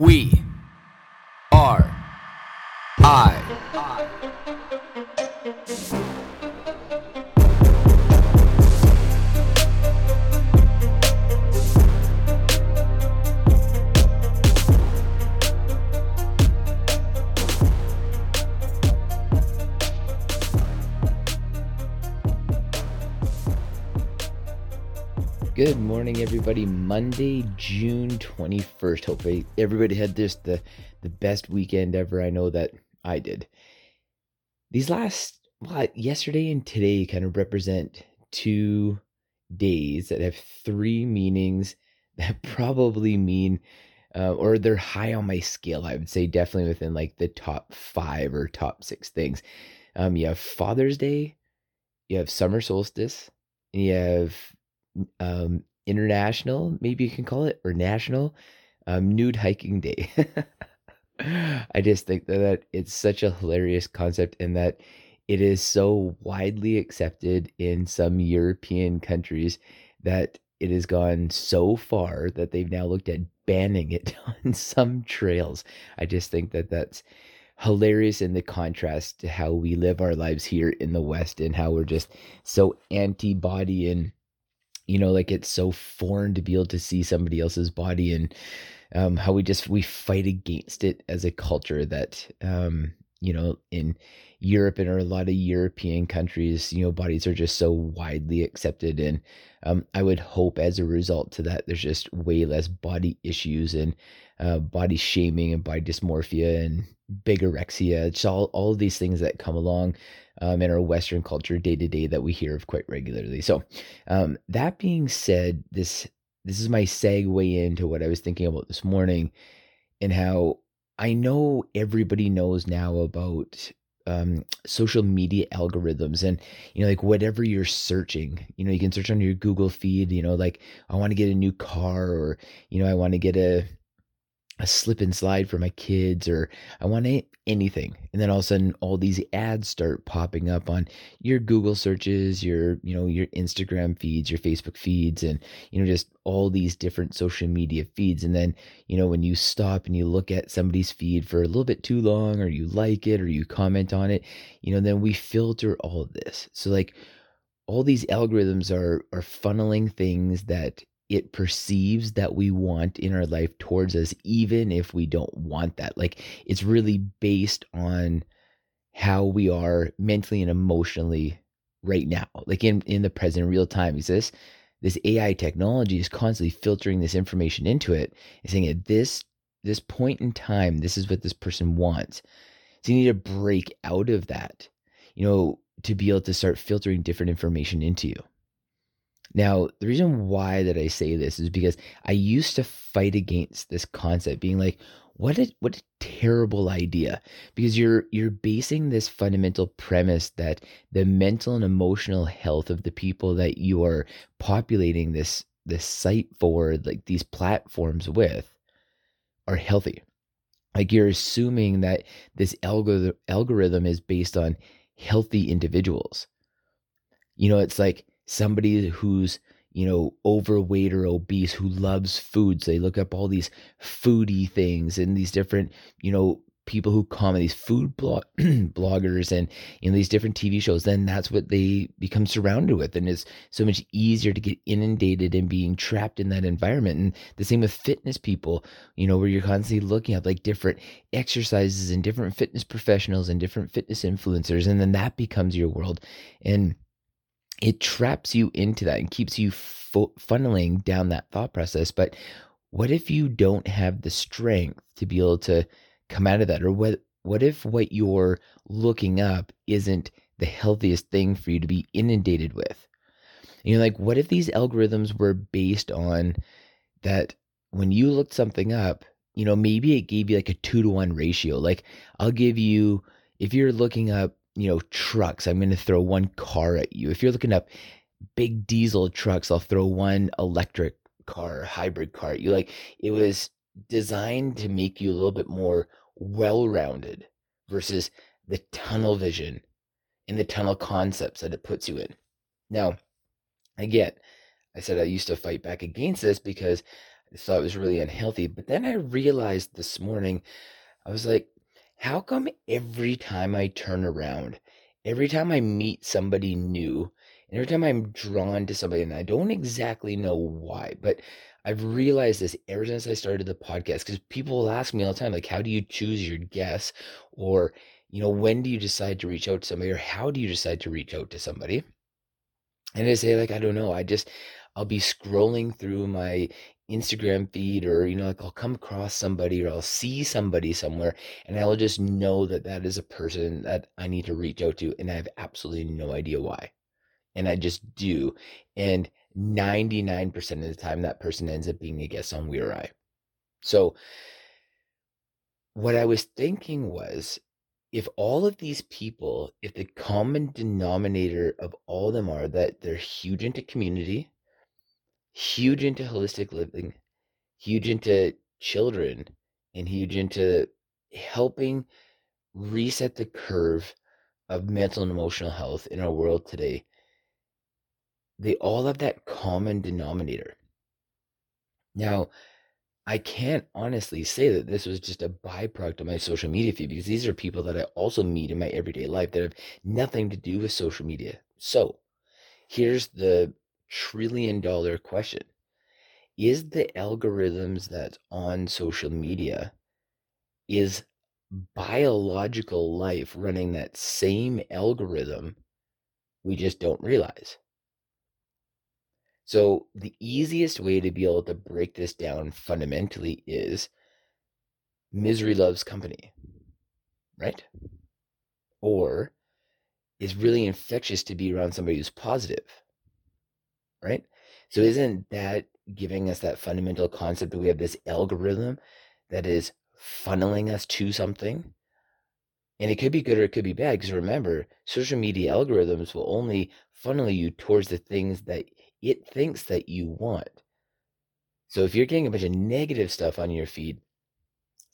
We are I. Good morning, everybody. Monday, June 21st. Hopefully, everybody had this the, the best weekend ever. I know that I did. These last, well, yesterday and today kind of represent two days that have three meanings that probably mean, uh, or they're high on my scale. I would say definitely within like the top five or top six things. Um, you have Father's Day, you have summer solstice, and you have um, international, maybe you can call it, or national um, nude hiking day. I just think that, it's such a hilarious concept and that it is so widely accepted in some European countries that it has gone so far that they've now looked at banning it on some trails. I just think that that's hilarious in the contrast to how we live our lives here in the West and how we're just so anti body and you know like it's so foreign to be able to see somebody else's body and um, how we just we fight against it as a culture that um, you know in Europe and a lot of European countries you know bodies are just so widely accepted and um, I would hope as a result to that there's just way less body issues and uh, body shaming and body dysmorphia and bigorexia it's all all these things that come along um, in our Western culture day to day that we hear of quite regularly. So, um, that being said, this this is my segue into what I was thinking about this morning, and how I know everybody knows now about um, social media algorithms and you know like whatever you're searching you know you can search on your google feed you know like i want to get a new car or you know i want to get a a slip and slide for my kids or I want anything. And then all of a sudden all these ads start popping up on your Google searches, your, you know, your Instagram feeds, your Facebook feeds and you know just all these different social media feeds and then, you know, when you stop and you look at somebody's feed for a little bit too long or you like it or you comment on it, you know, then we filter all of this. So like all these algorithms are are funneling things that it perceives that we want in our life towards us, even if we don't want that. Like it's really based on how we are mentally and emotionally right now, like in, in the present real time. Is this this AI technology is constantly filtering this information into it and saying at this this point in time, this is what this person wants. So you need to break out of that, you know, to be able to start filtering different information into you. Now, the reason why that I say this is because I used to fight against this concept being like, what a what a terrible idea because you're you're basing this fundamental premise that the mental and emotional health of the people that you are populating this this site for like these platforms with are healthy. Like you're assuming that this algorithm algorithm is based on healthy individuals. You know it's like somebody who's you know overweight or obese who loves foods. They look up all these foodie things and these different you know people who comment these food blog bloggers and you know these different TV shows then that's what they become surrounded with. And it's so much easier to get inundated and being trapped in that environment. And the same with fitness people you know where you're constantly looking at like different exercises and different fitness professionals and different fitness influencers. And then that becomes your world. And it traps you into that and keeps you fu- funneling down that thought process. But what if you don't have the strength to be able to come out of that? Or what, what if what you're looking up isn't the healthiest thing for you to be inundated with? You know, like, what if these algorithms were based on that when you looked something up, you know, maybe it gave you like a two to one ratio. Like, I'll give you, if you're looking up you know, trucks, I'm going to throw one car at you. If you're looking up big diesel trucks, I'll throw one electric car, hybrid car at you. Like it was designed to make you a little bit more well-rounded versus the tunnel vision and the tunnel concepts that it puts you in. Now, again, I said I used to fight back against this because I thought it was really unhealthy. But then I realized this morning, I was like, how come every time I turn around, every time I meet somebody new, and every time I'm drawn to somebody, and I don't exactly know why, but I've realized this ever since I started the podcast because people will ask me all the time, like, how do you choose your guests? Or, you know, when do you decide to reach out to somebody? Or how do you decide to reach out to somebody? And I say, like, I don't know. I just, I'll be scrolling through my Instagram feed or, you know, like I'll come across somebody or I'll see somebody somewhere and I'll just know that that is a person that I need to reach out to. And I have absolutely no idea why. And I just do. And 99% of the time, that person ends up being a guest on Weir Eye. So, what I was thinking was if all of these people, if the common denominator of all of them are that they're huge into community, huge into holistic living, huge into children, and huge into helping reset the curve of mental and emotional health in our world today, they all have that common denominator. Now, I can't honestly say that this was just a byproduct of my social media feed because these are people that I also meet in my everyday life that have nothing to do with social media. So, here's the trillion dollar question Is the algorithms that's on social media, is biological life running that same algorithm? We just don't realize. So, the easiest way to be able to break this down fundamentally is misery loves company, right? Or is really infectious to be around somebody who's positive, right? So, isn't that giving us that fundamental concept that we have this algorithm that is funneling us to something? And it could be good or it could be bad because remember, social media algorithms will only funnel you towards the things that it thinks that you want. So if you're getting a bunch of negative stuff on your feed,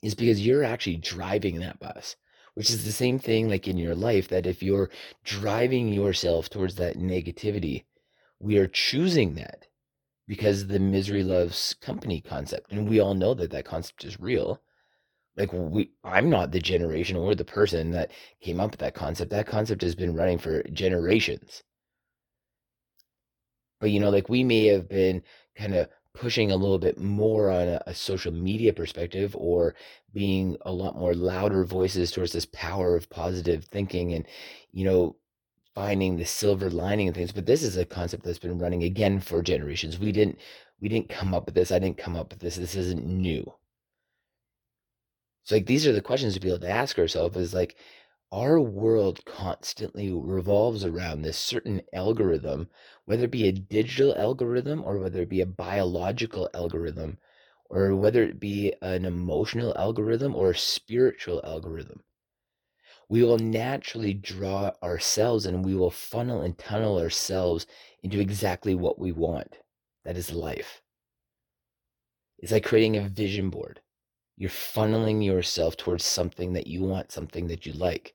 it's because you're actually driving that bus, which is the same thing like in your life that if you're driving yourself towards that negativity, we are choosing that because the misery loves company concept. And we all know that that concept is real. Like we, I'm not the generation or the person that came up with that concept. That concept has been running for generations. But you know, like we may have been kind of pushing a little bit more on a, a, social media perspective or being a lot more louder voices towards this power of positive thinking and you know finding the silver lining and things but this is a concept that's been running again for generations. We didn't we didn't come up with this. I didn't come up with this. This isn't new. So like these are the questions to be able to ask ourselves is like our world constantly revolves around this certain algorithm, whether it be a digital algorithm or whether it be a biological algorithm, or whether it be an emotional algorithm or a spiritual algorithm. We will naturally draw ourselves and we will funnel and tunnel ourselves into exactly what we want. That is life. It's like creating a vision board. You're funneling yourself towards something that you want, something that you like.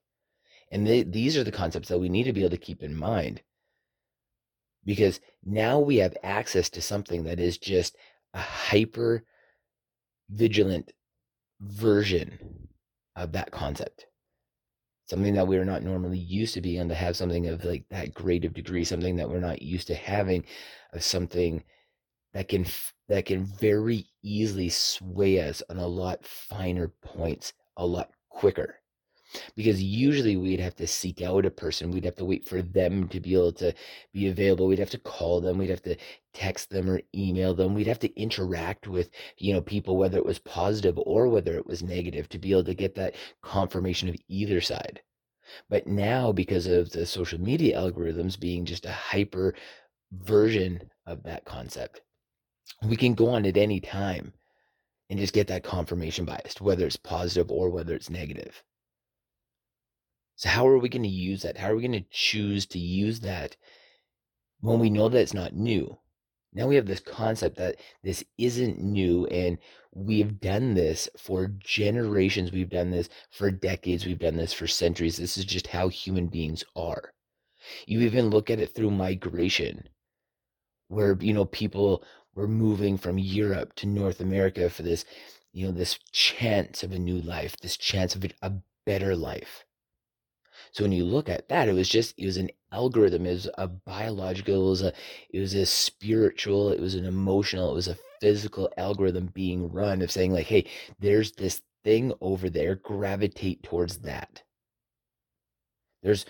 And these are the concepts that we need to be able to keep in mind because now we have access to something that is just a hyper vigilant version of that concept something that we're not normally used to being to have something of like that grade of degree something that we're not used to having of something that can that can very easily sway us on a lot finer points a lot quicker because usually we'd have to seek out a person. We'd have to wait for them to be able to be available. We'd have to call them. We'd have to text them or email them. We'd have to interact with you know people whether it was positive or whether it was negative to be able to get that confirmation of either side. But now because of the social media algorithms being just a hyper version of that concept we can go on at any time and just get that confirmation biased whether it's positive or whether it's negative so, how are we going to use that? How are we going to choose to use that when we know that it's not new? Now we have this concept that this isn't new and we've done this for generations. We've done this for decades. We've done this for centuries. This is just how human beings are. You even look at it through migration, where, you know, people we're moving from Europe to North America for this, you know, this chance of a new life, this chance of a better life. So when you look at that, it was just it was an algorithm, it was a biological, it was a it was a spiritual, it was an emotional, it was a physical algorithm being run of saying like, hey, there's this thing over there, gravitate towards that. There's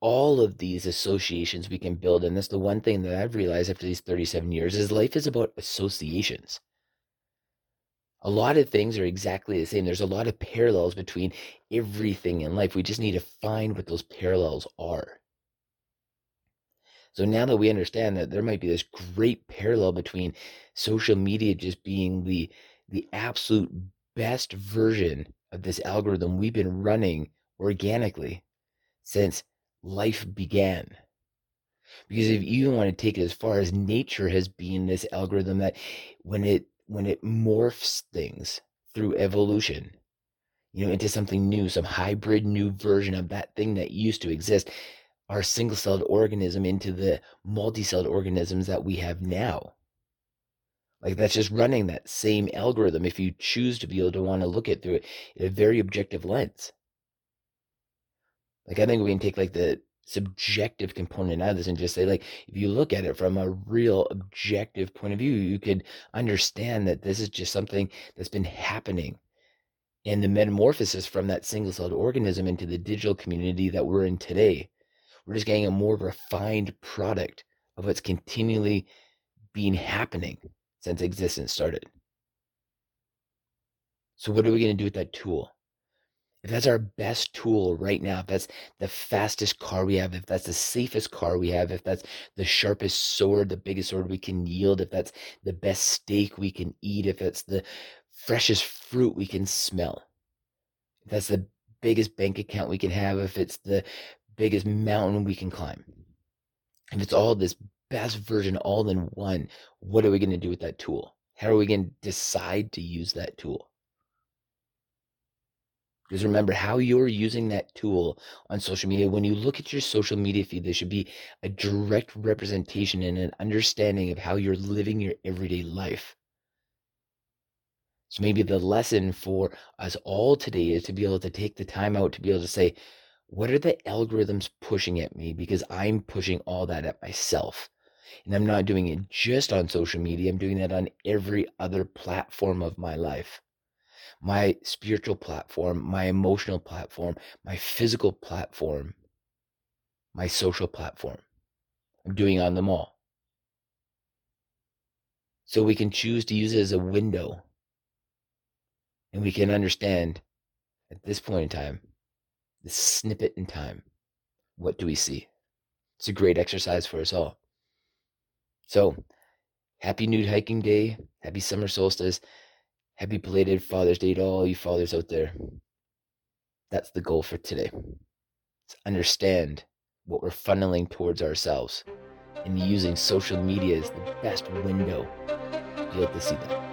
all of these associations we can build and that's the one thing that i've realized after these 37 years is life is about associations a lot of things are exactly the same. There's a lot of parallels between everything in life. We just need to find what those parallels are. So now that we understand that there might be this great parallel between social media just being the the absolute best version of this algorithm we've been running organically since life began. Because if you even want to take it as far as nature has been this algorithm that when it when it morphs things through evolution, you know, into something new, some hybrid new version of that thing that used to exist, our single-celled organism into the multi-celled organisms that we have now. Like that's just running that same algorithm if you choose to be able to want to look at through it in a very objective lens. Like I think we can take like the subjective component out of this and just say like if you look at it from a real objective point of view, you could understand that this is just something that's been happening. And the metamorphosis from that single celled organism into the digital community that we're in today, we're just getting a more refined product of what's continually been happening since existence started. So, what are we going to do with that tool? If that's our best tool right now, if that's the fastest car we have, if that's the safest car we have, if that's the sharpest sword, the biggest sword we can yield, if that's the best steak we can eat, if it's the freshest fruit we can smell, if that's the biggest bank account we can have, if it's the biggest mountain we can climb, if it's all this best version all in one, what are we going to do with that tool? How are we going to decide to use that tool? Because remember how you're using that tool on social media. When you look at your social media feed, there should be a direct representation and an understanding of how you're living your everyday life. So maybe the lesson for us all today is to be able to take the time out to be able to say, what are the algorithms pushing at me? Because I'm pushing all that at myself. And I'm not doing it just on social media, I'm doing that on every other platform of my life my spiritual platform, my emotional platform, my physical platform, my social platform. I'm doing on them all. So we can choose to use it as a window. And we can understand at this point in time, this snippet in time, what do we see? It's a great exercise for us all. So, happy nude hiking day, happy summer solstice. Happy belated Father's Day to all you fathers out there. That's the goal for today. To understand what we're funneling towards ourselves and using social media as the best window to be able to see that.